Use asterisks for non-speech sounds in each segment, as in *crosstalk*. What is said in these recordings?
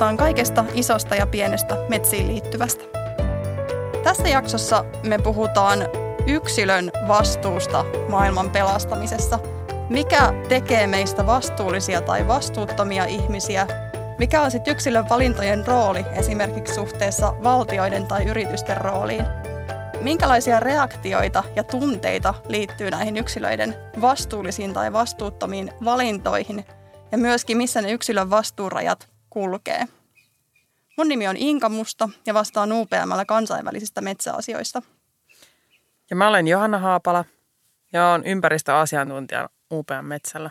puhutaan kaikesta isosta ja pienestä metsiin liittyvästä. Tässä jaksossa me puhutaan yksilön vastuusta maailman pelastamisessa. Mikä tekee meistä vastuullisia tai vastuuttomia ihmisiä? Mikä on sitten yksilön valintojen rooli esimerkiksi suhteessa valtioiden tai yritysten rooliin? Minkälaisia reaktioita ja tunteita liittyy näihin yksilöiden vastuullisiin tai vastuuttomiin valintoihin ja myöskin missä ne yksilön vastuurajat kulkee? Mun nimi on Inka Musta ja vastaan UPMllä kansainvälisistä metsäasioista. Ja mä olen Johanna Haapala ja olen ympäristöasiantuntija UPM Metsällä.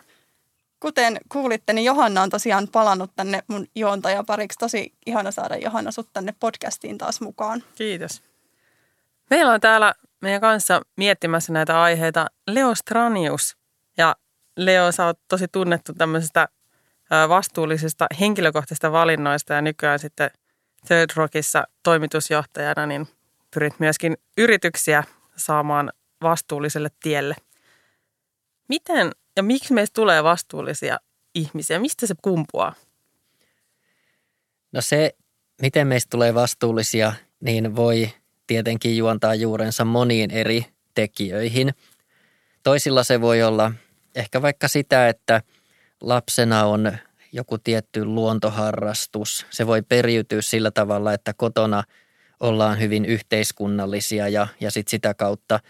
Kuten kuulitte, niin Johanna on tosiaan palannut tänne mun juontajapariksi. Tosi ihana saada Johanna sut tänne podcastiin taas mukaan. Kiitos. Meillä on täällä meidän kanssa miettimässä näitä aiheita Leo Stranius. Ja Leo, sä oot tosi tunnettu tämmöisestä vastuullisesta henkilökohtaisista valinnoista ja nykyään sitten Third Rockissa toimitusjohtajana, niin pyrit myöskin yrityksiä saamaan vastuulliselle tielle. Miten ja miksi meistä tulee vastuullisia ihmisiä? Mistä se kumpuaa? No se, miten meistä tulee vastuullisia, niin voi tietenkin juontaa juurensa moniin eri tekijöihin. Toisilla se voi olla ehkä vaikka sitä, että lapsena on joku tietty luontoharrastus. Se voi periytyä sillä tavalla, että kotona ollaan hyvin yhteiskunnallisia ja, ja sit sitä kautta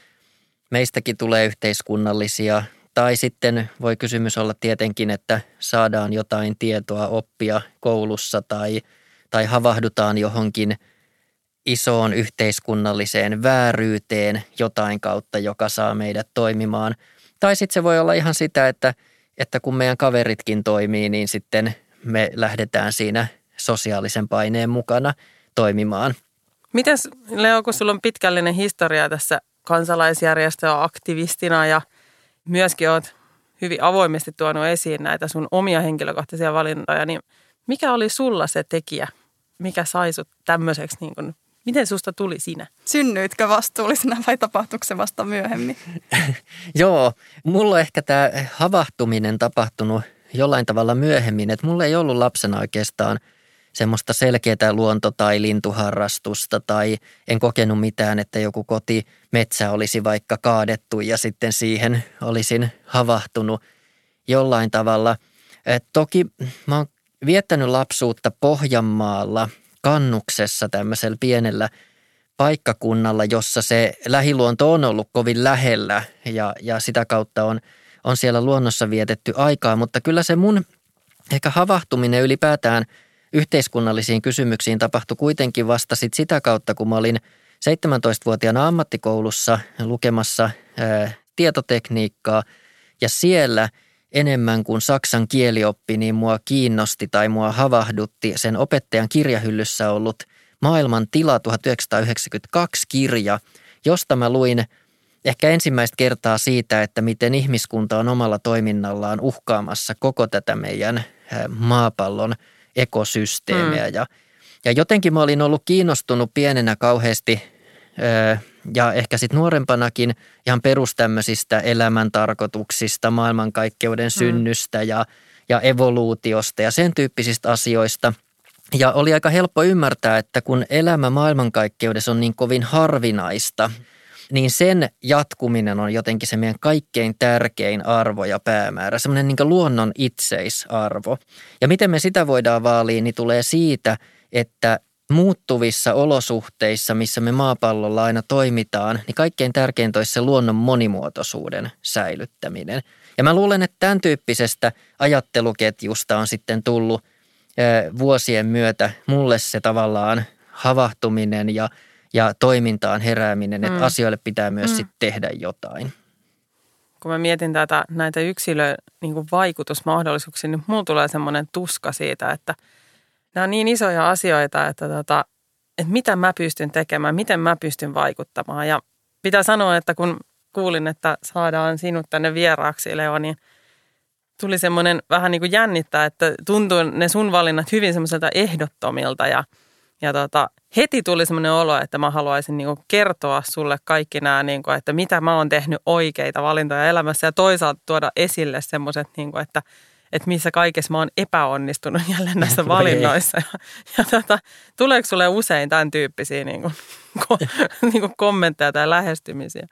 meistäkin tulee yhteiskunnallisia. Tai sitten voi kysymys olla tietenkin, että saadaan jotain tietoa oppia koulussa tai, tai havahdutaan johonkin – isoon yhteiskunnalliseen vääryyteen jotain kautta, joka saa meidät toimimaan. Tai sitten se voi olla ihan sitä, että, että kun meidän kaveritkin toimii, niin sitten me lähdetään siinä sosiaalisen paineen mukana toimimaan. Mites Leo, kun sulla on pitkällinen historia tässä kansalaisjärjestöä aktivistina ja myöskin olet hyvin avoimesti tuonut esiin näitä sun omia henkilökohtaisia valintoja, niin mikä oli sulla se tekijä, mikä sai sut tämmöiseksi niin Miten susta tuli sinä? Synnyitkö vastuullisena vai tapahtuiko se vasta myöhemmin? *laughs* Joo, mulla on ehkä tämä havahtuminen tapahtunut jollain tavalla myöhemmin. Että mulla ei ollut lapsena oikeastaan semmoista selkeää luonto- tai lintuharrastusta tai en kokenut mitään, että joku koti metsä olisi vaikka kaadettu ja sitten siihen olisin havahtunut jollain tavalla. Et toki mä oon viettänyt lapsuutta Pohjanmaalla – kannuksessa tämmöisellä pienellä paikkakunnalla, jossa se lähiluonto on ollut kovin lähellä ja, ja sitä kautta on, on siellä luonnossa vietetty aikaa. Mutta kyllä se mun ehkä havahtuminen ylipäätään yhteiskunnallisiin kysymyksiin tapahtui kuitenkin vasta sit sitä kautta, kun mä olin 17-vuotiaana ammattikoulussa lukemassa ää, tietotekniikkaa ja siellä – enemmän kuin saksan kielioppi, niin mua kiinnosti tai mua havahdutti sen opettajan kirjahyllyssä ollut Maailman tila 1992 kirja, josta mä luin ehkä ensimmäistä kertaa siitä, että miten ihmiskunta on omalla toiminnallaan uhkaamassa koko tätä meidän maapallon ekosysteemiä. Mm. Ja, ja jotenkin mä olin ollut kiinnostunut pienenä kauheasti ja ehkä sitten nuorempanakin ihan perustämmöisistä elämäntarkoituksista, maailmankaikkeuden mm. synnystä ja, ja evoluutiosta ja sen tyyppisistä asioista. Ja oli aika helppo ymmärtää, että kun elämä maailmankaikkeudessa on niin kovin harvinaista, niin sen jatkuminen on jotenkin se meidän kaikkein tärkein arvo ja päämäärä, semmoinen niin luonnon itseisarvo. Ja miten me sitä voidaan vaalia, niin tulee siitä, että muuttuvissa olosuhteissa, missä me maapallolla aina toimitaan, niin kaikkein tärkeintä olisi se luonnon monimuotoisuuden säilyttäminen. Ja mä luulen, että tämän tyyppisestä ajatteluketjusta on sitten tullut vuosien myötä mulle se tavallaan havahtuminen ja, ja toimintaan herääminen, että mm. asioille pitää myös mm. sitten tehdä jotain. Kun mä mietin tätä, näitä yksilön niin vaikutusmahdollisuuksia, niin mulla tulee semmoinen tuska siitä, että – nämä on niin isoja asioita, että, tota, että mitä mä pystyn tekemään, miten mä pystyn vaikuttamaan. Ja pitää sanoa, että kun kuulin, että saadaan sinut tänne vieraaksi, Leo, niin tuli semmoinen vähän niin kuin jännittää, että tuntuu ne sun valinnat hyvin semmoiselta ehdottomilta ja, ja tota, heti tuli semmoinen olo, että mä haluaisin niin kuin kertoa sulle kaikki nämä, niin kuin, että mitä mä oon tehnyt oikeita valintoja elämässä ja toisaalta tuoda esille semmoiset, niin kuin, että – että missä kaikessa mä oon epäonnistunut jälleen näissä valinnoissa. Ja, ja tota, tuleeko sulle usein tämän tyyppisiä niin kuin, ko, *laughs* niin kuin kommentteja tai lähestymisiä?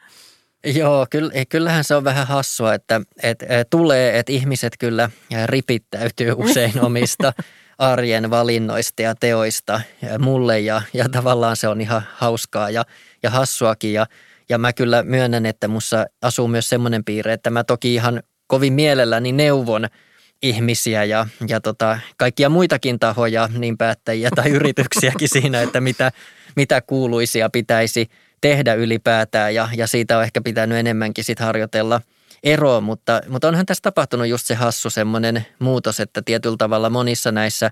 Joo, kyllähän se on vähän hassua, että, että tulee, että ihmiset kyllä ripittäytyy *laughs* usein omista arjen valinnoista ja teoista mulle ja, ja tavallaan se on ihan hauskaa ja, ja hassuakin ja, ja mä kyllä myönnän, että mussa asuu myös semmoinen piirre, että mä toki ihan kovin mielelläni neuvon ihmisiä ja, ja tota, kaikkia muitakin tahoja, niin päättäjiä tai yrityksiäkin siinä, että mitä, mitä kuuluisia pitäisi tehdä ylipäätään ja, ja siitä on ehkä pitänyt enemmänkin sit harjoitella eroa, mutta, mutta onhan tässä tapahtunut just se hassu semmoinen muutos, että tietyllä tavalla monissa näissä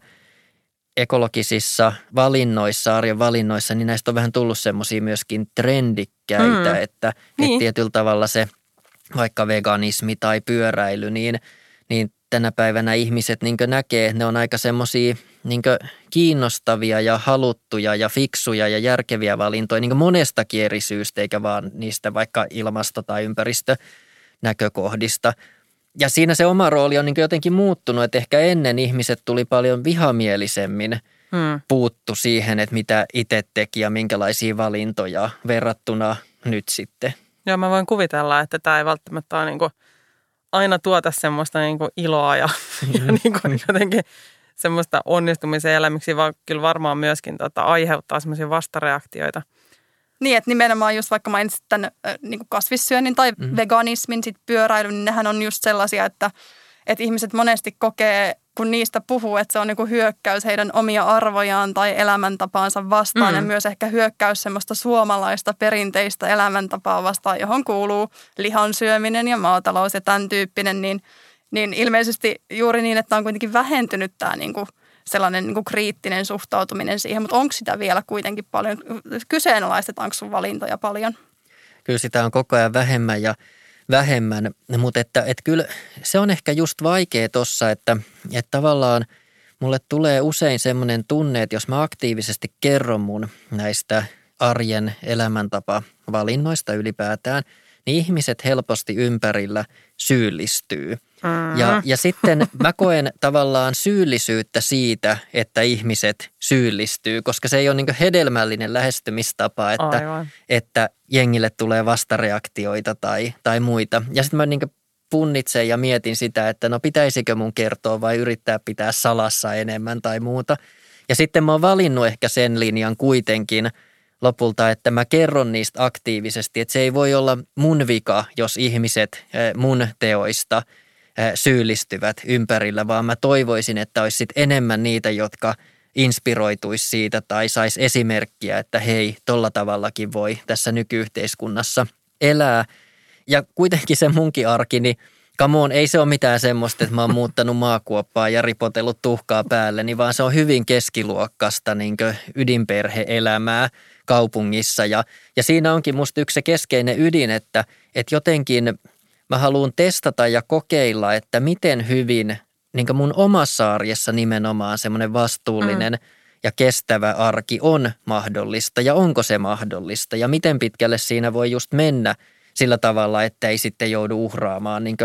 ekologisissa valinnoissa, arjen valinnoissa, niin näistä on vähän tullut semmoisia myöskin trendikkäitä, mm. että, niin. että tietyllä tavalla se vaikka veganismi tai pyöräily, niin, niin tänä päivänä ihmiset niin näkee, että ne on aika semmoisia niin kiinnostavia ja haluttuja ja fiksuja ja järkeviä valintoja niin monestakin eri syystä, eikä vaan niistä vaikka ilmasto- tai ympäristönäkökohdista. Ja siinä se oma rooli on niin jotenkin muuttunut, että ehkä ennen ihmiset tuli paljon vihamielisemmin hmm. puuttu siihen, että mitä itse teki ja minkälaisia valintoja verrattuna nyt sitten. Joo, mä voin kuvitella, että tämä ei välttämättä ole niin kuin aina tuota semmoista niin kuin iloa ja, *laughs* mm-hmm. ja *laughs* niin kuin jotenkin semmoista onnistumisen elämyksiä, vaan kyllä varmaan myöskin tota, aiheuttaa semmoisia vastareaktioita. Niin, että nimenomaan just vaikka mainitsit tämän niin kuin kasvissyönnin tai mm. veganismin, sit pyöräilyn, niin nehän on just sellaisia, että, että ihmiset monesti kokee, kun niistä puhuu, että se on niin kuin hyökkäys heidän omia arvojaan tai elämäntapaansa vastaan mm. ja myös ehkä hyökkäys semmoista suomalaista perinteistä elämäntapaa vastaan, johon kuuluu lihan syöminen ja maatalous ja tämän tyyppinen, niin – niin ilmeisesti juuri niin, että on kuitenkin vähentynyt tämä niin kuin sellainen niin kuin kriittinen suhtautuminen siihen, mutta onko sitä vielä kuitenkin paljon, kyseenalaistetaanko sun valintoja paljon? Kyllä sitä on koko ajan vähemmän ja vähemmän, mutta että, että kyllä se on ehkä just vaikea tuossa, että, että tavallaan mulle tulee usein semmoinen tunne, että jos mä aktiivisesti kerron mun näistä arjen elämäntapa valinnoista ylipäätään, niin ihmiset helposti ympärillä syyllistyy – Mm. Ja, ja sitten mä koen tavallaan syyllisyyttä siitä, että ihmiset syyllistyy, koska se ei ole niin hedelmällinen lähestymistapa, että, että jengille tulee vastareaktioita tai, tai muita. Ja sitten mä niin punnitsen ja mietin sitä, että no pitäisikö mun kertoa vai yrittää pitää salassa enemmän tai muuta. Ja sitten mä oon valinnut ehkä sen linjan kuitenkin lopulta, että mä kerron niistä aktiivisesti, että se ei voi olla mun vika, jos ihmiset eh, mun teoista – syyllistyvät ympärillä, vaan mä toivoisin, että olisi sit enemmän niitä, jotka inspiroituisi siitä tai saisi esimerkkiä, että hei, tolla tavallakin voi tässä nykyyhteiskunnassa elää. Ja kuitenkin se munkin arki, niin come on, ei se ole mitään semmoista, että mä oon muuttanut maakuoppaa ja ripotellut tuhkaa päälle, niin vaan se on hyvin keskiluokkasta niin ydinperheelämää kaupungissa. Ja, ja siinä onkin musta yksi se keskeinen ydin, että, että jotenkin – mä haluan testata ja kokeilla, että miten hyvin niin mun omassa arjessa nimenomaan semmoinen vastuullinen mm. ja kestävä arki on mahdollista ja onko se mahdollista ja miten pitkälle siinä voi just mennä sillä tavalla, että ei sitten joudu uhraamaan niin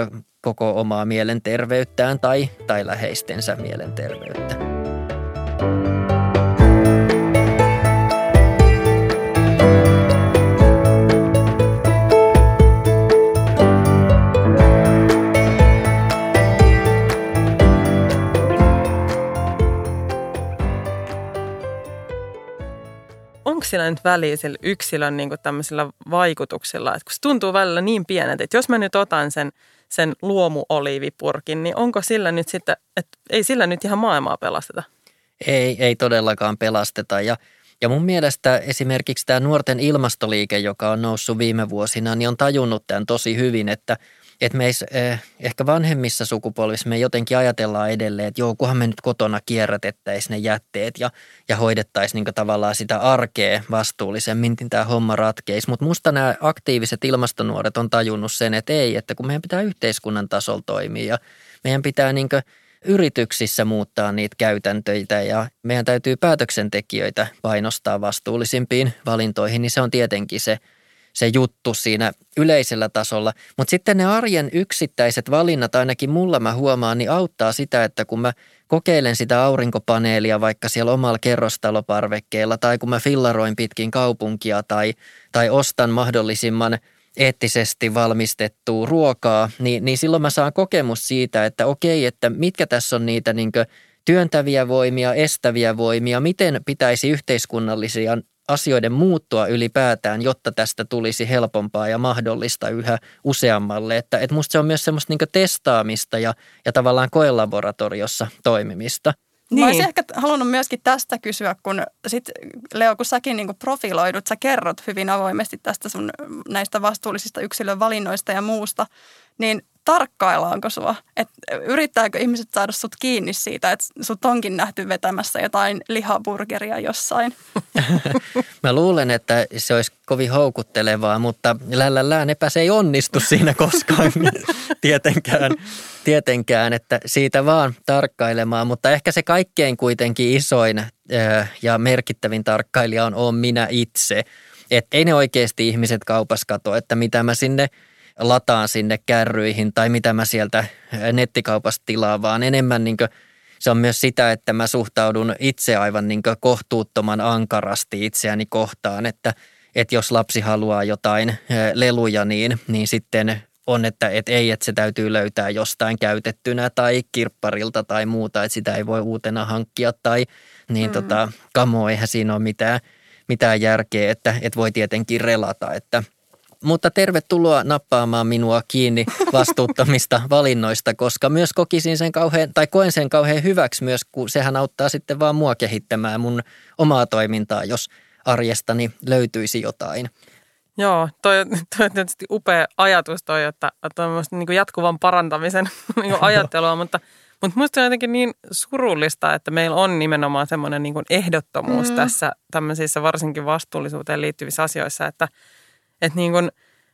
koko omaa mielenterveyttään tai, tai läheistensä mielenterveyttä. Sillä nyt väliä sillä yksilön niin tämmöisillä vaikutuksilla, että kun se tuntuu välillä niin pienet, että jos mä nyt otan sen, sen luomuoliivipurkin, niin onko sillä nyt sitten, että ei sillä nyt ihan maailmaa pelasteta? Ei, ei todellakaan pelasteta ja ja mun mielestä esimerkiksi tämä nuorten ilmastoliike, joka on noussut viime vuosina, niin on tajunnut tämän tosi hyvin, että – että meissä eh, ehkä vanhemmissa sukupolvissa me jotenkin ajatellaan edelleen, että joo, kunhan me nyt kotona kierrätettäisiin ne jätteet ja, ja hoidettaisiin niin tavallaan sitä arkea vastuullisemmin, niin tämä homma ratkeisi. Mutta musta nämä aktiiviset ilmastonuoret on tajunnut sen, että ei, että kun meidän pitää yhteiskunnan tasolla toimia ja meidän pitää niin yrityksissä muuttaa niitä käytäntöitä ja meidän täytyy päätöksentekijöitä painostaa vastuullisimpiin valintoihin, niin se on tietenkin se – se juttu siinä yleisellä tasolla. Mutta sitten ne arjen yksittäiset valinnat, ainakin mulla mä huomaan, niin auttaa sitä, että kun mä kokeilen sitä aurinkopaneelia vaikka siellä omalla kerrostaloparvekkeella tai kun mä fillaroin pitkin kaupunkia tai, tai ostan mahdollisimman eettisesti valmistettua ruokaa, niin, niin silloin mä saan kokemus siitä, että okei, että mitkä tässä on niitä niin työntäviä voimia, estäviä voimia, miten pitäisi yhteiskunnallisia asioiden muuttua ylipäätään, jotta tästä tulisi helpompaa ja mahdollista yhä useammalle. Että, että musta se on myös semmoista niin testaamista ja, ja tavallaan koelaboratoriossa toimimista. Niin. Mä olisin ehkä halunnut myöskin tästä kysyä, kun sit Leo, kun säkin niin profiloidut, sä kerrot hyvin avoimesti tästä sun näistä vastuullisista yksilön valinnoista ja muusta, niin tarkkaillaanko sua? Et yrittääkö ihmiset saada sut kiinni siitä, että sut onkin nähty vetämässä jotain lihaburgeria jossain? *laughs* Mä luulen, että se olisi kovin houkuttelevaa, mutta lällällään epä se ei onnistu siinä koskaan *laughs* tietenkään, tietenkään, että siitä vaan tarkkailemaan. Mutta ehkä se kaikkein kuitenkin isoin ja merkittävin tarkkailija on, on minä itse. Että ei ne oikeasti ihmiset kaupas kato, että mitä mä sinne – lataan sinne kärryihin tai mitä mä sieltä nettikaupasta tilaan, vaan enemmän niin se on myös sitä, että mä suhtaudun itse aivan niin kohtuuttoman ankarasti itseäni kohtaan, että, että jos lapsi haluaa jotain leluja, niin, niin sitten on, että, että ei, että se täytyy löytää jostain käytettynä tai kirpparilta tai muuta, että sitä ei voi uutena hankkia tai niin mm. tota, kamo, eihän siinä ole mitään, mitään järkeä, että, että voi tietenkin relata, että – mutta tervetuloa nappaamaan minua kiinni vastuuttomista *laughs* valinnoista, koska myös kokisin sen kauhean, tai koen sen kauhean hyväksi myös, kun sehän auttaa sitten vaan mua kehittämään mun omaa toimintaa, jos arjestani löytyisi jotain. Joo, toi, *laughs* toi on tietysti upea ajatus toi, että, on niin jatkuvan parantamisen *laughs* niin ajattelua, mutta, mutta minusta on jotenkin niin surullista, että meillä on nimenomaan semmoinen niin ehdottomuus mm. tässä tämmöisissä varsinkin vastuullisuuteen liittyvissä asioissa, että – että niin kuin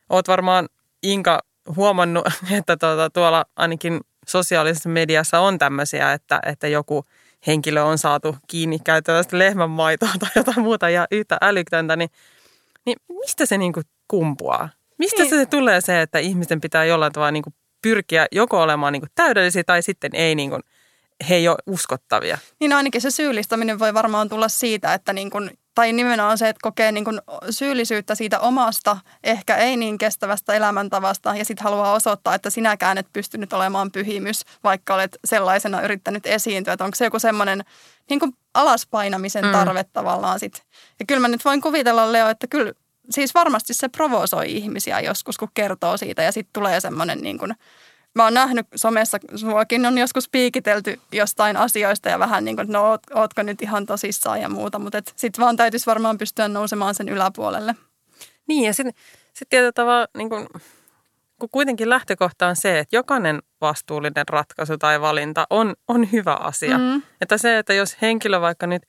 oot varmaan Inka huomannut, *laughs* että tuota, tuolla ainakin sosiaalisessa mediassa on tämmöisiä, että, että joku henkilö on saatu kiinni käytävästä lehmänmaitoa tai jotain muuta ja yhtä älyktöntä, niin, niin mistä se niin kuin kumpuaa? Mistä niin. se tulee se, että ihmisten pitää jollain tavalla niin kuin pyrkiä joko olemaan niin kuin täydellisiä tai sitten ei niin kuin, he ei ole uskottavia? Niin ainakin se syyllistäminen voi varmaan tulla siitä, että niin kuin tai nimenomaan se, että kokee niin kuin syyllisyyttä siitä omasta, ehkä ei niin kestävästä elämäntavasta ja sitten haluaa osoittaa, että sinäkään et pystynyt olemaan pyhimys, vaikka olet sellaisena yrittänyt esiintyä. Että onko se joku semmoinen niin kuin alaspainamisen mm. tarve mm. tavallaan sitten. Ja kyllä mä nyt voin kuvitella, Leo, että kyllä siis varmasti se provosoi ihmisiä joskus, kun kertoo siitä ja sitten tulee semmoinen niin kuin – mä oon nähnyt somessa, suakin on joskus piikitelty jostain asioista ja vähän niin kuin, no oot, ootko nyt ihan tosissaan ja muuta, mutta sitten vaan täytyisi varmaan pystyä nousemaan sen yläpuolelle. Niin ja sitten sit tietyllä tavalla, niin kuin, kun kuitenkin lähtökohta on se, että jokainen vastuullinen ratkaisu tai valinta on, on hyvä asia. Mm. Että se, että jos henkilö vaikka nyt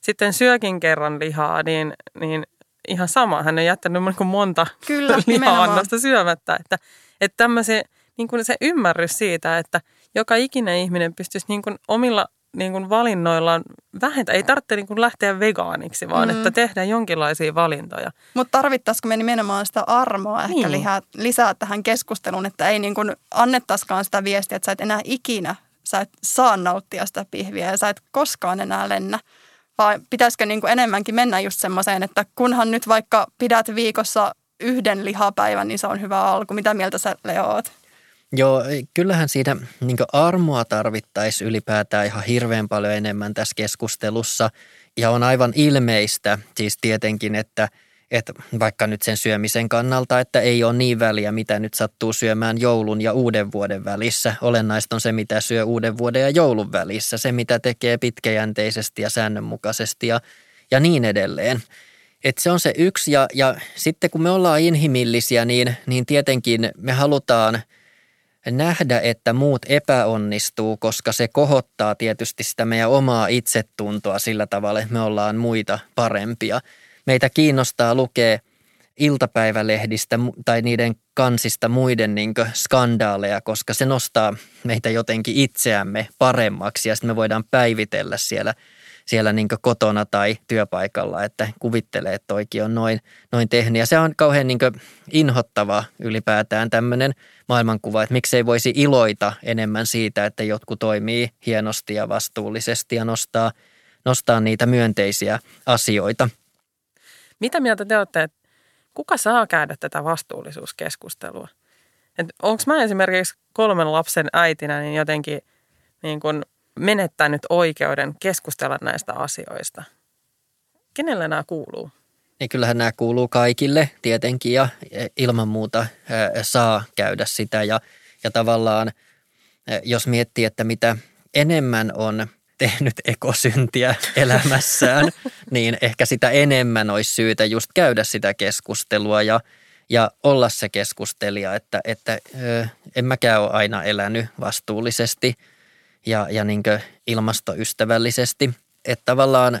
sitten syökin kerran lihaa, niin, niin ihan sama. Hän on jättänyt niin monta Kyllä, *laughs* liha-annosta syömättä. Että, että tämmöisiä niin kuin se ymmärrys siitä, että joka ikinen ihminen pystyisi niin kuin omilla niin kuin valinnoillaan vähentää. Ei tarvitse niin kuin lähteä vegaaniksi, vaan mm. että tehdään jonkinlaisia valintoja. Mutta tarvittaisiko me nimenomaan sitä armoa ehkä niin. lisää, lisää tähän keskusteluun, että ei niin kuin annettaisikaan sitä viestiä, että sä et enää ikinä, sä et saa nauttia sitä pihviä ja sä et koskaan enää lennä. Vai pitäisikö niin kuin enemmänkin mennä just semmoiseen, että kunhan nyt vaikka pidät viikossa yhden lihapäivän, niin se on hyvä alku. Mitä mieltä sä Leo oot? Joo, kyllähän siinä niin armoa tarvittaisiin ylipäätään ihan hirveän paljon enemmän tässä keskustelussa. Ja on aivan ilmeistä siis tietenkin, että, että vaikka nyt sen syömisen kannalta, että ei ole niin väliä, mitä nyt sattuu syömään joulun ja uuden vuoden välissä. Olennaista on se, mitä syö uuden vuoden ja joulun välissä, se mitä tekee pitkäjänteisesti ja säännönmukaisesti ja, ja niin edelleen. Et se on se yksi ja, ja sitten kun me ollaan inhimillisiä, niin, niin tietenkin me halutaan – nähdä, että muut epäonnistuu, koska se kohottaa tietysti sitä meidän omaa itsetuntoa sillä tavalla, että me ollaan muita parempia. Meitä kiinnostaa lukea iltapäivälehdistä tai niiden kansista muiden niin skandaaleja, koska se nostaa meitä jotenkin itseämme paremmaksi ja sitten me voidaan päivitellä siellä siellä niin kotona tai työpaikalla, että kuvittelee, että toikin on noin, noin tehnyt. Ja se on kauhean niin inhottava ylipäätään tämmöinen maailmankuva, että miksei voisi iloita enemmän siitä, että jotkut toimii hienosti ja vastuullisesti ja nostaa, nostaa niitä myönteisiä asioita. Mitä mieltä te olette, että kuka saa käydä tätä vastuullisuuskeskustelua? Onko mä esimerkiksi kolmen lapsen äitinä niin jotenkin niin kun menettänyt oikeuden keskustella näistä asioista? Kenelle nämä kuuluu? Niin kyllähän nämä kuuluu kaikille tietenkin ja ilman muuta saa käydä sitä. Ja, ja tavallaan jos miettii, että mitä enemmän on tehnyt ekosyntiä *laughs* elämässään, niin ehkä sitä enemmän olisi syytä just käydä sitä keskustelua ja, ja olla se keskustelija, että, että en mäkään ole aina elänyt vastuullisesti ja, ja niin ilmastoystävällisesti. Että tavallaan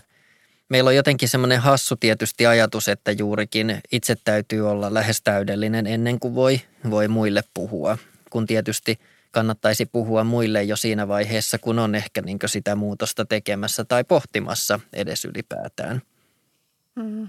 meillä on jotenkin semmoinen hassu tietysti ajatus, että juurikin itse täytyy olla lähes täydellinen ennen kuin voi, voi muille puhua, kun tietysti – kannattaisi puhua muille jo siinä vaiheessa, kun on ehkä niin sitä muutosta tekemässä tai pohtimassa edes ylipäätään. Mm.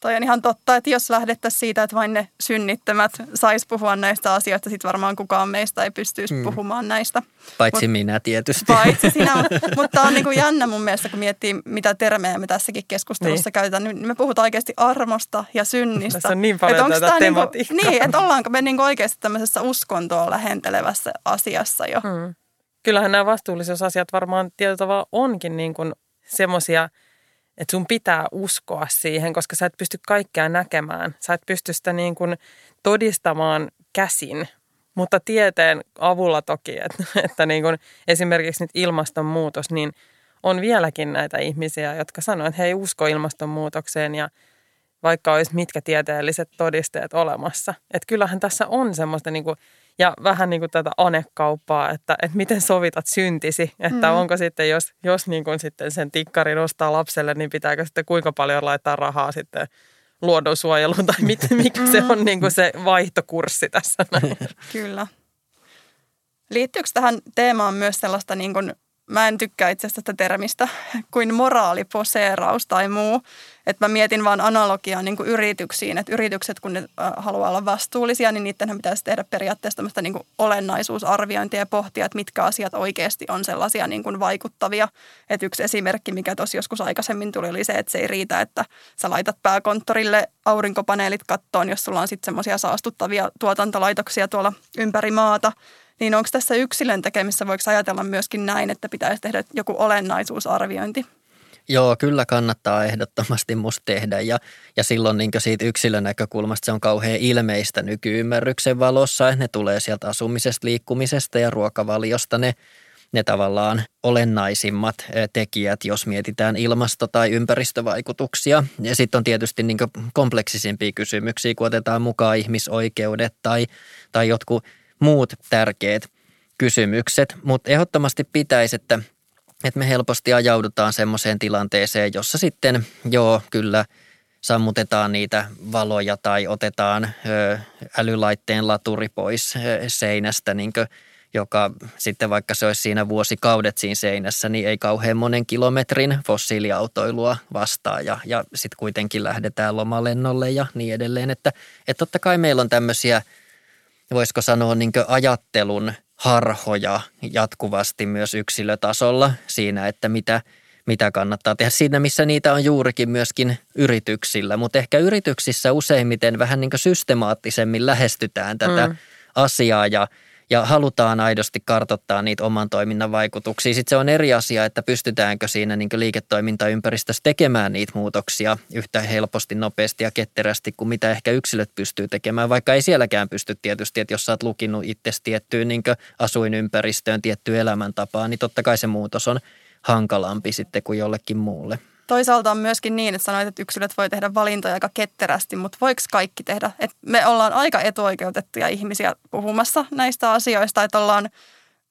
Toi on ihan totta, että jos lähdettäisiin siitä, että vain ne synnittömät sais puhua näistä asioista, sitten varmaan kukaan meistä ei pystyisi mm. puhumaan näistä. Paitsi Mut, minä tietysti. Paitsi sinä, *laughs* mutta on niin kuin jännä mun mielestä, kun miettii, mitä termejä me tässäkin keskustelussa niin. käytetään, niin me puhutaan oikeasti armosta ja synnistä. Tässä on niin paljon tätä niinku- tematiikkaa. Niin, että ollaanko me niin kuin oikeasti tämmöisessä uskontoa lähentelevässä asiassa jo. Mm. Kyllähän nämä vastuullisuusasiat varmaan tietyllä tavalla onkin niin kuin semmoisia – että sun pitää uskoa siihen, koska sä et pysty kaikkea näkemään. Sä et pysty sitä niin kuin todistamaan käsin, mutta tieteen avulla toki, että, *laughs* että niin kuin esimerkiksi nyt ilmastonmuutos, niin on vieläkin näitä ihmisiä, jotka sanoo, että he ei usko ilmastonmuutokseen ja vaikka olisi mitkä tieteelliset todisteet olemassa. Että kyllähän tässä on semmoista niin kuin ja vähän niin kuin tätä anekauppaa, että, että miten sovitat syntisi. Että mm. onko sitten, jos, jos niin kuin sitten sen tikkari nostaa lapselle, niin pitääkö sitten kuinka paljon laittaa rahaa sitten luonnonsuojeluun tai mit, *laughs* mikä se on niin kuin se vaihtokurssi tässä. Näin. *laughs* Kyllä. Liittyykö tähän teemaan myös sellaista niin kuin mä en tykkää itse asiassa tästä termistä *laughs* kuin moraaliposeeraus tai muu. Että mä mietin vaan analogiaa niin kuin yrityksiin, että yritykset kun ne haluaa olla vastuullisia, niin niidenhän pitäisi tehdä periaatteessa tämmöistä niin kuin olennaisuusarviointia ja pohtia, että mitkä asiat oikeasti on sellaisia niin kuin vaikuttavia. Että yksi esimerkki, mikä tuossa joskus aikaisemmin tuli, oli se, että se ei riitä, että sä laitat pääkonttorille aurinkopaneelit kattoon, jos sulla on sitten semmoisia saastuttavia tuotantolaitoksia tuolla ympäri maata – niin onko tässä yksilön tekemissä, voiko ajatella myöskin näin, että pitäisi tehdä joku olennaisuusarviointi? Joo, kyllä kannattaa ehdottomasti musta tehdä ja, ja silloin niin siitä yksilön näkökulmasta se on kauhean ilmeistä nykyymmärryksen valossa, että ne tulee sieltä asumisesta, liikkumisesta ja ruokavaliosta ne, ne tavallaan olennaisimmat tekijät, jos mietitään ilmasto- tai ympäristövaikutuksia. Ja sitten on tietysti niin kompleksisimpia kysymyksiä, kun otetaan mukaan ihmisoikeudet tai, tai jotkut muut tärkeät kysymykset, mutta ehdottomasti pitäisi, että, että me helposti ajaudutaan semmoiseen tilanteeseen, jossa sitten joo, kyllä sammutetaan niitä valoja tai otetaan ö, älylaitteen laturi pois seinästä, niin kuin, joka sitten vaikka se olisi siinä vuosikaudet siinä seinässä, niin ei kauhean monen kilometrin fossiiliautoilua vastaa ja, ja sitten kuitenkin lähdetään lomalennolle ja niin edelleen. Että, että totta kai meillä on tämmöisiä – voisiko sanoa niin ajattelun harhoja jatkuvasti myös yksilötasolla siinä, että mitä, mitä kannattaa tehdä. Siinä, missä niitä on juurikin myöskin yrityksillä, mutta ehkä yrityksissä useimmiten vähän niin systemaattisemmin lähestytään tätä mm. asiaa ja – ja halutaan aidosti kartottaa niitä oman toiminnan vaikutuksia. Sitten se on eri asia, että pystytäänkö siinä niin liiketoimintaympäristössä tekemään niitä muutoksia yhtä helposti, nopeasti ja ketterästi kuin mitä ehkä yksilöt pystyy tekemään, vaikka ei sielläkään pysty tietysti, että jos sä oot lukinut itse tiettyyn niin asuinympäristöön, tiettyyn elämäntapaan, niin totta kai se muutos on hankalampi sitten kuin jollekin muulle. Toisaalta on myöskin niin, että sanoit, että yksilöt voi tehdä valintoja aika ketterästi, mutta voiko kaikki tehdä? Et me ollaan aika etuoikeutettuja ihmisiä puhumassa näistä asioista, että ollaan,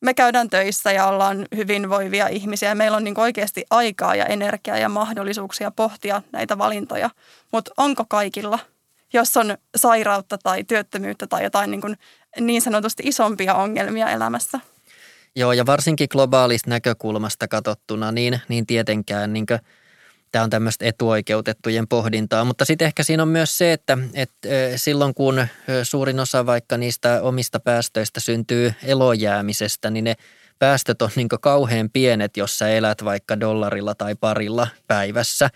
me käydään töissä ja ollaan hyvinvoivia ihmisiä. Meillä on niin oikeasti aikaa ja energiaa ja mahdollisuuksia pohtia näitä valintoja, mutta onko kaikilla, jos on sairautta tai työttömyyttä tai jotain niin, kuin niin sanotusti isompia ongelmia elämässä? Joo, ja varsinkin globaalista näkökulmasta katsottuna, niin, niin tietenkään niin tämä on tämmöistä etuoikeutettujen pohdintaa. Mutta sitten ehkä siinä on myös se, että, että silloin kun suurin osa vaikka niistä omista päästöistä syntyy elojäämisestä, niin ne päästöt on niin kauhean pienet, jos sä elät vaikka dollarilla tai parilla päivässä.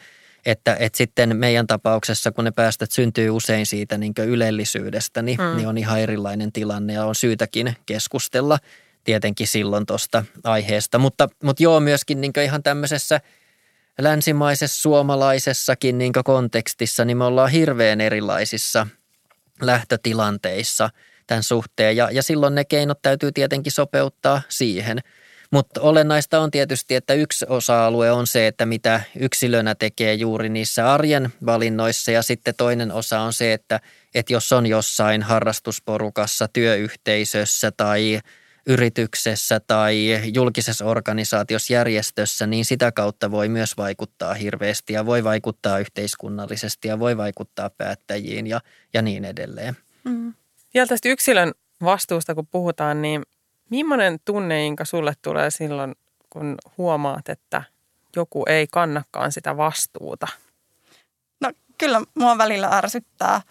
Että, että sitten meidän tapauksessa, kun ne päästöt syntyy usein siitä niin ylellisyydestä, niin, mm. niin on ihan erilainen tilanne ja on syytäkin keskustella tietenkin silloin tuosta aiheesta. Mutta, mutta joo, myöskin niin ihan tämmöisessä länsimaisessa suomalaisessakin niin kontekstissa, niin me ollaan hirveän erilaisissa lähtötilanteissa tämän suhteen. Ja, ja silloin ne keinot täytyy tietenkin sopeuttaa siihen. Mutta olennaista on tietysti, että yksi osa-alue on se, että mitä yksilönä tekee juuri niissä arjen valinnoissa ja sitten toinen osa on se, että, että jos on jossain harrastusporukassa, työyhteisössä tai yrityksessä tai julkisessa organisaatiossa, järjestössä, niin sitä kautta voi myös vaikuttaa hirveästi ja voi vaikuttaa yhteiskunnallisesti ja voi vaikuttaa päättäjiin ja, ja niin edelleen. Mm. Vielä tästä yksilön vastuusta, kun puhutaan, niin millainen tunne, Inka, sulle tulee silloin, kun huomaat, että joku ei kannakaan sitä vastuuta? No kyllä mua välillä ärsyttää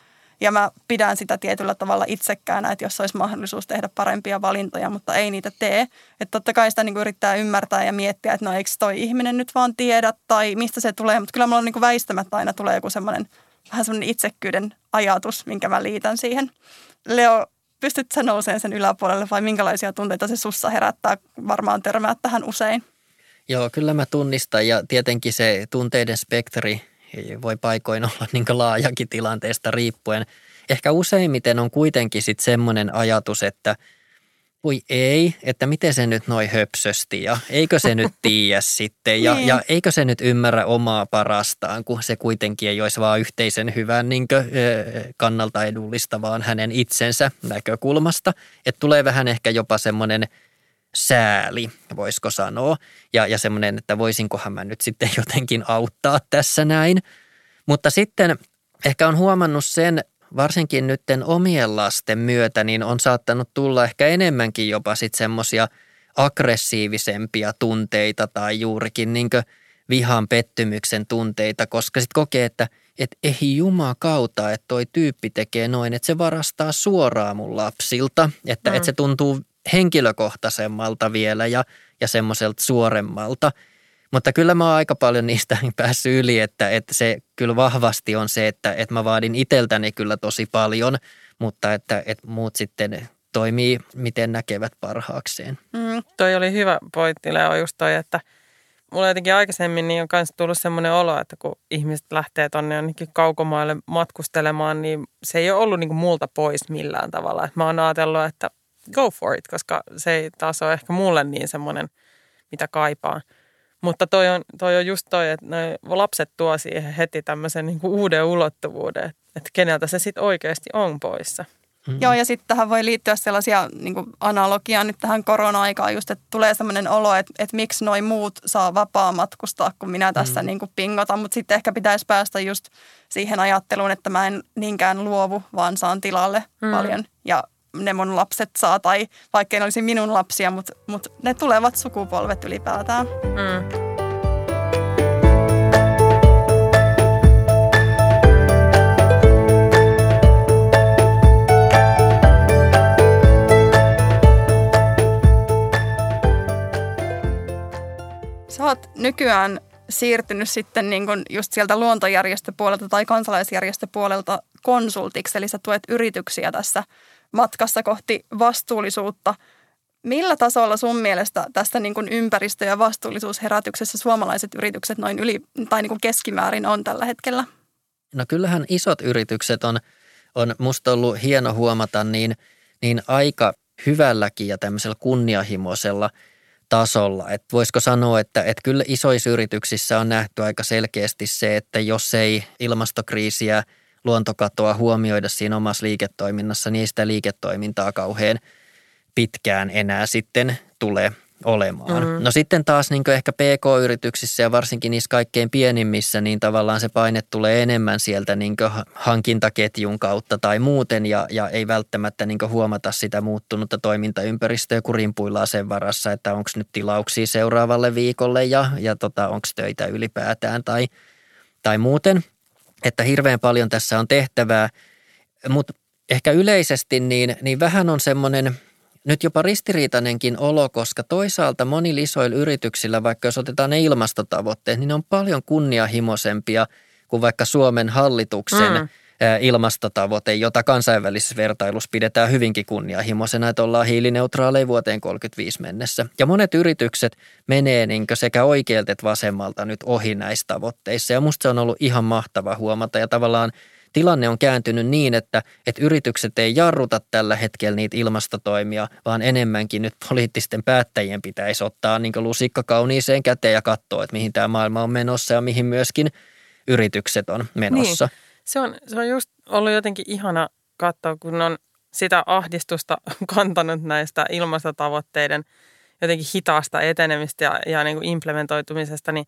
ja mä pidän sitä tietyllä tavalla itsekkäänä, että jos olisi mahdollisuus tehdä parempia valintoja, mutta ei niitä tee. Että totta kai sitä niin kuin yrittää ymmärtää ja miettiä, että no eikö toi ihminen nyt vaan tiedä tai mistä se tulee. Mutta kyllä mulla on niin kuin väistämättä aina tulee joku semmoinen vähän semmoinen itsekkyyden ajatus, minkä mä liitän siihen. Leo, pystytkö sä nousemaan sen yläpuolelle vai minkälaisia tunteita se sussa herättää? Varmaan törmäät tähän usein. Joo, kyllä mä tunnistan ja tietenkin se tunteiden spektri voi paikoin olla *laughs* niin laajakin tilanteesta riippuen. Ehkä useimmiten on kuitenkin sitten semmoinen ajatus, että voi ei, että miten se nyt noin höpsösti ja eikö se nyt *laughs* tiedä sitten ja, niin. ja eikö se nyt ymmärrä omaa parastaan, kun se kuitenkin ei olisi vaan yhteisen hyvän niin kuin, kannalta edullista, vaan hänen itsensä näkökulmasta. Että tulee vähän ehkä jopa semmoinen – sääli, voisiko sanoa. Ja, ja semmoinen, että voisinkohan mä nyt sitten jotenkin auttaa tässä näin. Mutta sitten ehkä on huomannut sen, varsinkin nytten omien lasten myötä, niin on saattanut tulla ehkä enemmänkin jopa sitten semmoisia aggressiivisempia tunteita tai juurikin niin vihan pettymyksen tunteita, koska sitten kokee, että et ei jumakauta, että toi tyyppi tekee noin, että se varastaa suoraan mun lapsilta, että, mm. että se tuntuu henkilökohtaisemmalta vielä ja, ja semmoiselta suoremmalta. Mutta kyllä mä oon aika paljon niistä *laughs* päässyt yli, että, että se kyllä vahvasti on se, että, että mä vaadin itseltäni kyllä tosi paljon, mutta että, että muut sitten toimii miten näkevät parhaakseen. Mm, toi oli hyvä pointti Leo just toi, että mulla jotenkin aikaisemmin niin on myös tullut semmoinen olo, että kun ihmiset lähtee tonne jonnekin kaukomaille matkustelemaan, niin se ei ole ollut niin kuin multa pois millään tavalla. Et mä oon ajatellut, että go for it, koska se ei taas ole ehkä mulle niin semmoinen, mitä kaipaan. Mutta toi on, toi on just toi, että lapset tuo siihen heti tämmöisen niin kuin uuden ulottuvuuden, että keneltä se sitten oikeasti on poissa. Mm-hmm. Joo, ja sitten tähän voi liittyä sellaisia niin analogiaa nyt tähän korona-aikaan just, että tulee sellainen olo, että, että miksi noin muut saa vapaa matkustaa, kun minä tässä mm-hmm. niin kuin pingotan. Mutta sitten ehkä pitäisi päästä just siihen ajatteluun, että mä en niinkään luovu, vaan saan tilalle mm-hmm. paljon. Ja ne mun lapset saa, tai vaikka ne olisi minun lapsia, mutta, mutta ne tulevat sukupolvet ylipäätään. Mm. Sä oot nykyään siirtynyt sitten niin kuin just sieltä luontojärjestöpuolelta tai kansalaisjärjestöpuolelta konsultiksi, eli sä tuet yrityksiä tässä matkassa kohti vastuullisuutta. Millä tasolla sun mielestä tässä niin kuin ympäristö- ja vastuullisuusherätyksessä suomalaiset yritykset noin yli tai niin kuin keskimäärin on tällä hetkellä? No kyllähän isot yritykset on, on musta ollut hieno huomata niin, niin aika hyvälläkin ja tämmöisellä kunnianhimoisella tasolla. Että voisiko sanoa, että, että kyllä isoissa yrityksissä on nähty aika selkeästi se, että jos ei ilmastokriisiä – luontokatoa huomioida siinä omassa liiketoiminnassa, niin ei sitä liiketoimintaa kauhean pitkään enää sitten tule olemaan. Mm. No sitten taas niin ehkä PK-yrityksissä ja varsinkin niissä kaikkein pienimmissä, niin tavallaan se paine tulee enemmän sieltä niin hankintaketjun kautta tai muuten ja, ja ei välttämättä niin huomata sitä muuttunutta toimintaympäristöä kurinpuillaan sen varassa, että onko nyt tilauksia seuraavalle viikolle ja, ja tota, onko töitä ylipäätään tai, tai muuten. Että hirveän paljon tässä on tehtävää, mutta ehkä yleisesti niin, niin vähän on semmoinen – nyt jopa ristiriitainenkin olo, koska toisaalta monilla isoilla yrityksillä, vaikka jos otetaan ne ilmastotavoitteet, niin ne on paljon kunnianhimoisempia kuin vaikka Suomen hallituksen mm. Ilmastotavoite, jota kansainvälisessä vertailussa pidetään hyvinkin kunnianhimoisena, että ollaan hiilineutraaleja vuoteen 35 mennessä. Ja monet yritykset menee niin sekä oikealta että vasemmalta nyt ohi näissä tavoitteissa ja musta se on ollut ihan mahtava huomata ja tavallaan – tilanne on kääntynyt niin, että, että yritykset ei jarruta tällä hetkellä niitä ilmastotoimia, vaan enemmänkin nyt poliittisten päättäjien pitäisi ottaa niin lusikka kauniiseen käteen ja katsoa, että mihin tämä maailma on menossa ja mihin myöskin yritykset on menossa. Niin. Se, on, se on just ollut jotenkin ihana katsoa, kun on sitä ahdistusta *laughs* kantanut näistä ilmastotavoitteiden jotenkin hitaasta etenemistä ja, ja niin kuin implementoitumisesta, niin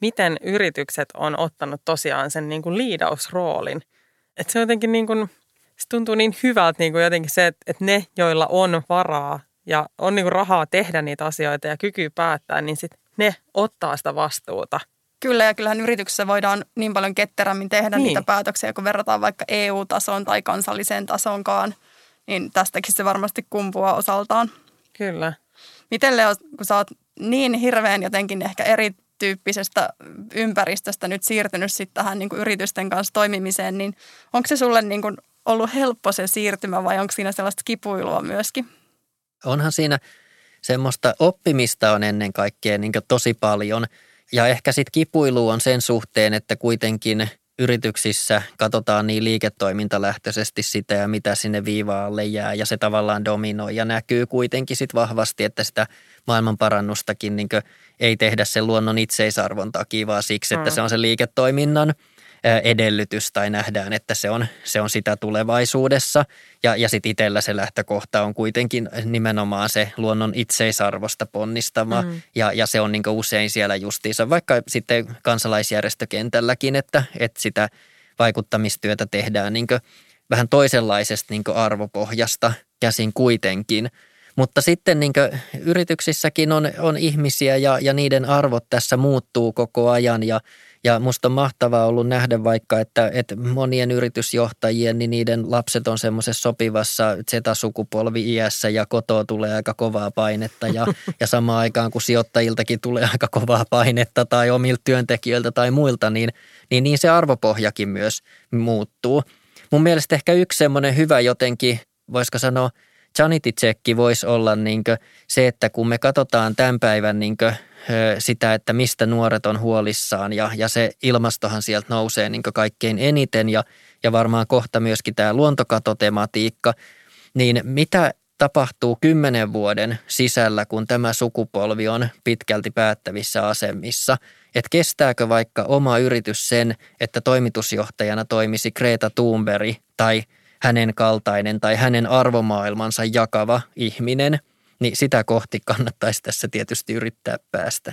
miten yritykset on ottanut tosiaan sen niin kuin liidausroolin – että se jotenkin niin kuin, se tuntuu niin hyvältä niin kuin jotenkin se, että, että ne, joilla on varaa ja on niin kuin rahaa tehdä niitä asioita ja kyky päättää, niin sitten ne ottaa sitä vastuuta. Kyllä, ja kyllähän yrityksessä voidaan niin paljon ketterämmin tehdä niin. niitä päätöksiä, kun verrataan vaikka EU-tasoon tai kansalliseen tasoonkaan, niin tästäkin se varmasti kumpuaa osaltaan. Kyllä. Miten Leo, kun sä oot niin hirveän jotenkin ehkä eri tyyppisestä ympäristöstä nyt siirtynyt sitten tähän niin kuin yritysten kanssa toimimiseen, niin onko se sulle niin kuin ollut helppo se siirtymä vai onko siinä sellaista kipuilua myöskin? Onhan siinä semmoista oppimista on ennen kaikkea niin tosi paljon ja ehkä sitten kipuilu on sen suhteen, että kuitenkin yrityksissä katsotaan niin liiketoimintalähtöisesti sitä ja mitä sinne viivaalle jää ja se tavallaan dominoi ja näkyy kuitenkin sitten vahvasti, että sitä maailmanparannustakin niin ei tehdä sen luonnon itseisarvon takia, vaan siksi, että mm. se on se liiketoiminnan edellytys tai nähdään, että se on, se on sitä tulevaisuudessa. Ja, ja sitten itsellä se lähtökohta on kuitenkin nimenomaan se luonnon itseisarvosta ponnistama mm. ja, ja se on niin usein siellä justiinsa, vaikka sitten kansalaisjärjestökentälläkin, että, että sitä vaikuttamistyötä tehdään niin vähän toisenlaisesta niin arvopohjasta käsin kuitenkin – mutta sitten niin yrityksissäkin on, on ihmisiä ja, ja niiden arvot tässä muuttuu koko ajan ja, ja musta on mahtavaa ollut nähdä vaikka, että, että monien yritysjohtajien, niin niiden lapset on semmoisessa sopivassa Z-sukupolvi iässä ja kotoa tulee aika kovaa painetta ja, *laughs* ja samaan aikaan kun sijoittajiltakin tulee aika kovaa painetta tai omilta työntekijöiltä tai muilta, niin, niin, niin se arvopohjakin myös muuttuu. Mun mielestä ehkä yksi semmoinen hyvä jotenkin, voisiko sanoa – sanity-tsekki voisi olla niin se, että kun me katsotaan tämän päivän niin sitä, että mistä nuoret on huolissaan ja, ja se ilmastohan sieltä nousee niin kaikkein eniten ja, ja varmaan kohta myöskin tämä luontokatotematiikka, niin mitä tapahtuu kymmenen vuoden sisällä, kun tämä sukupolvi on pitkälti päättävissä asemissa. Että kestääkö vaikka oma yritys sen, että toimitusjohtajana toimisi Greta Thunberg tai – hänen kaltainen tai hänen arvomaailmansa jakava ihminen, niin sitä kohti kannattaisi tässä tietysti yrittää päästä.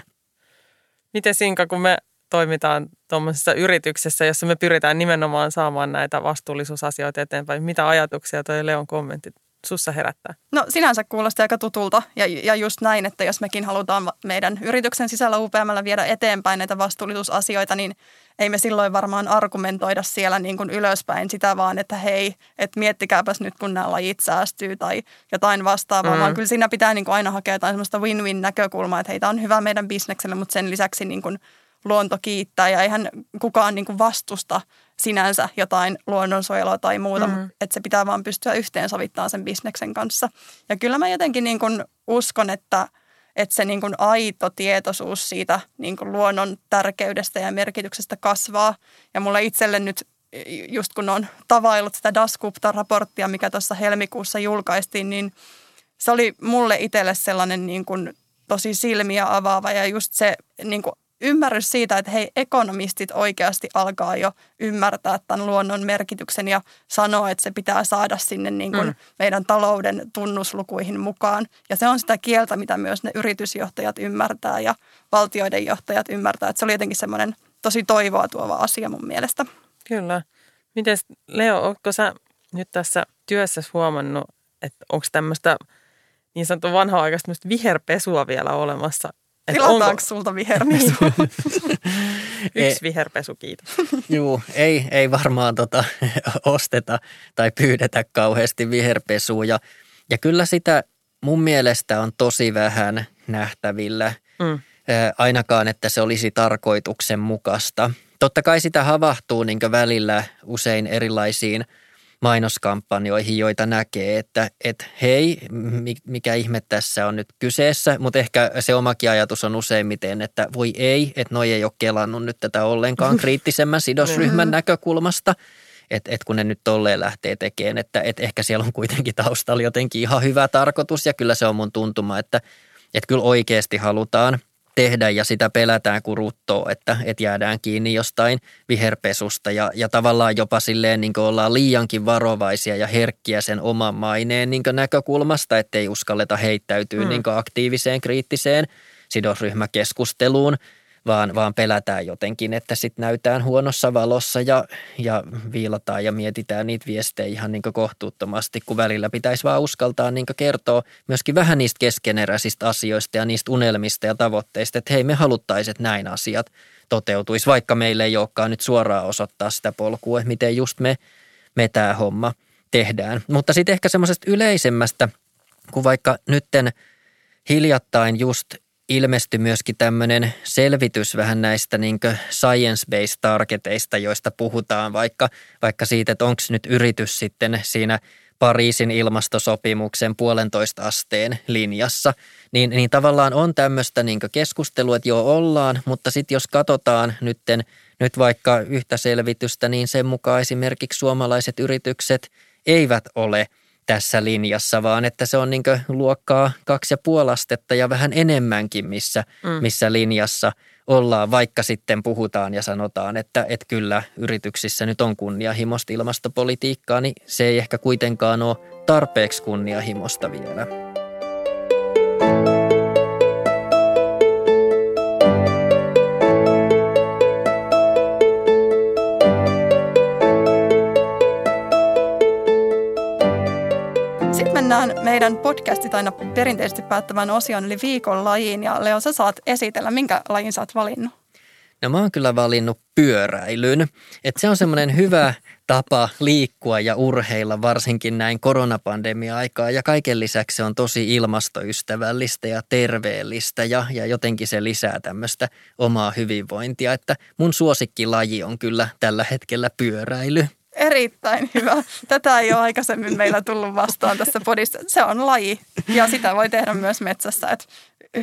Miten Sinka, kun me toimitaan tuommoisessa yrityksessä, jossa me pyritään nimenomaan saamaan näitä vastuullisuusasioita eteenpäin, mitä ajatuksia toi Leon kommentti sussa herättää? No sinänsä kuulosti aika tutulta ja, ja just näin, että jos mekin halutaan meidän yrityksen sisällä UPMllä viedä eteenpäin näitä vastuullisuusasioita, niin ei me silloin varmaan argumentoida siellä niin kuin ylöspäin sitä vaan, että hei, että miettikääpäs nyt kun nämä lajit säästyy tai jotain vastaavaa, mm. vaan kyllä siinä pitää niin kuin aina hakea jotain sellaista win-win näkökulmaa, että hei, tämä on hyvä meidän bisnekselle, mutta sen lisäksi niin kuin luonto kiittää ja eihän kukaan niin kuin vastusta sinänsä jotain luonnonsuojelua tai muuta, mm. että se pitää vaan pystyä yhteensovittamaan sen bisneksen kanssa. Ja kyllä mä jotenkin niin kuin uskon, että, että se niin kuin aito tietoisuus siitä niin kuin luonnon tärkeydestä ja merkityksestä kasvaa. Ja mulle itselle nyt, just kun on tavaillut sitä Dasgupta-raporttia, mikä tuossa helmikuussa julkaistiin, niin se oli mulle itselle sellainen niin kuin tosi silmiä avaava ja just se niin kuin ymmärrys siitä, että hei, ekonomistit oikeasti alkaa jo ymmärtää tämän luonnon merkityksen ja sanoa, että se pitää saada sinne niin kuin mm. meidän talouden tunnuslukuihin mukaan. Ja se on sitä kieltä, mitä myös ne yritysjohtajat ymmärtää ja valtioiden johtajat ymmärtää. Että se oli jotenkin semmoinen tosi toivoa tuova asia mun mielestä. Kyllä. Miten Leo, onko sä nyt tässä työssä huomannut, että onko tämmöistä niin sanottu vanha-aikaista viherpesua vielä olemassa? Tilataanko onko... sulta viherpesua? *laughs* Yksi viherpesu, kiitos. *laughs* Juu, ei, ei varmaan tota, *laughs* osteta tai pyydetä kauheasti viherpesua. Ja, ja kyllä sitä mun mielestä on tosi vähän nähtävillä. Mm. Ainakaan, että se olisi tarkoituksenmukaista. Totta kai sitä havahtuu niin välillä usein erilaisiin – mainoskampanjoihin, joita näkee, että et hei, mikä ihme tässä on nyt kyseessä, mutta ehkä se omakin ajatus on useimmiten, että voi ei, että noi ei ole kelannut nyt tätä ollenkaan *laughs* kriittisemmän sidosryhmän näkökulmasta, että et kun ne nyt tolleen lähtee tekemään, että et ehkä siellä on kuitenkin taustalla jotenkin ihan hyvä tarkoitus. Ja kyllä se on mun tuntuma, että et kyllä oikeasti halutaan – tehdä ja sitä pelätään kuin ruttoa, että, että jäädään kiinni jostain viherpesusta ja, ja tavallaan jopa silleen niin ollaan liiankin varovaisia ja herkkiä sen oman maineen niin näkökulmasta, ettei uskalleta heittäytyä mm. niin aktiiviseen kriittiseen sidosryhmäkeskusteluun – vaan, vaan pelätään jotenkin, että sitten näytään huonossa valossa ja, ja viilataan ja mietitään niitä viestejä ihan niin kohtuuttomasti, kun välillä pitäisi vaan uskaltaa niin kertoa myöskin vähän niistä keskeneräisistä asioista ja niistä unelmista ja tavoitteista, että hei me haluttaisiin, että näin asiat toteutuisi, vaikka meille ei olekaan nyt suoraan osoittaa sitä polkua, että miten just me, me tämä homma tehdään. Mutta sitten ehkä semmoisesta yleisemmästä, kun vaikka nytten hiljattain just ilmestyi myöskin tämmöinen selvitys vähän näistä niin science-based targeteista, joista puhutaan vaikka, vaikka siitä, että onko nyt yritys sitten siinä Pariisin ilmastosopimuksen puolentoista asteen linjassa, niin, niin tavallaan on tämmöistä niin keskustelua, että joo ollaan, mutta sitten jos katsotaan nytten, nyt vaikka yhtä selvitystä, niin sen mukaan esimerkiksi suomalaiset yritykset eivät ole – tässä linjassa, vaan että se on niin luokkaa kaksi ja puoli astetta ja vähän enemmänkin, missä, mm. missä linjassa ollaan, vaikka sitten puhutaan ja sanotaan, että, että kyllä yrityksissä nyt on kunnianhimosta ilmastopolitiikkaa, niin se ei ehkä kuitenkaan ole tarpeeksi kunnianhimosta vielä. Mennään meidän podcastit aina perinteisesti päättävän osion, eli viikon lajiin. Ja Leo, sä saat esitellä, minkä lajin sä oot valinnut? No mä oon kyllä valinnut pyöräilyn. Et se on semmoinen hyvä tapa liikkua ja urheilla varsinkin näin koronapandemia-aikaa. Ja kaiken lisäksi se on tosi ilmastoystävällistä ja terveellistä ja, ja jotenkin se lisää tämmöistä omaa hyvinvointia. Että mun suosikkilaji on kyllä tällä hetkellä pyöräily. Erittäin hyvä. Tätä ei ole aikaisemmin meillä tullut vastaan tässä podissa. Se on laji ja sitä voi tehdä myös metsässä. Että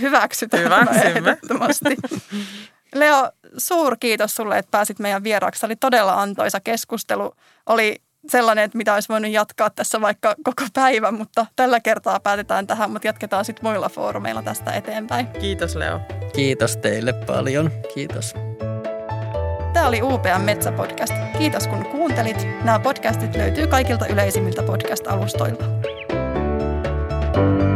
hyväksytään ehdottomasti. Leo, suur kiitos sulle, että pääsit meidän vieraaksi. oli todella antoisa keskustelu. Oli sellainen, että mitä olisi voinut jatkaa tässä vaikka koko päivän, mutta tällä kertaa päätetään tähän, mutta jatketaan sitten muilla foorumeilla tästä eteenpäin. Kiitos Leo. Kiitos teille paljon. Kiitos. Tämä oli UPA Metsäpodcast. Kiitos kun kuuntelit. Nämä podcastit löytyy kaikilta yleisimmiltä podcast-alustoilta. thank you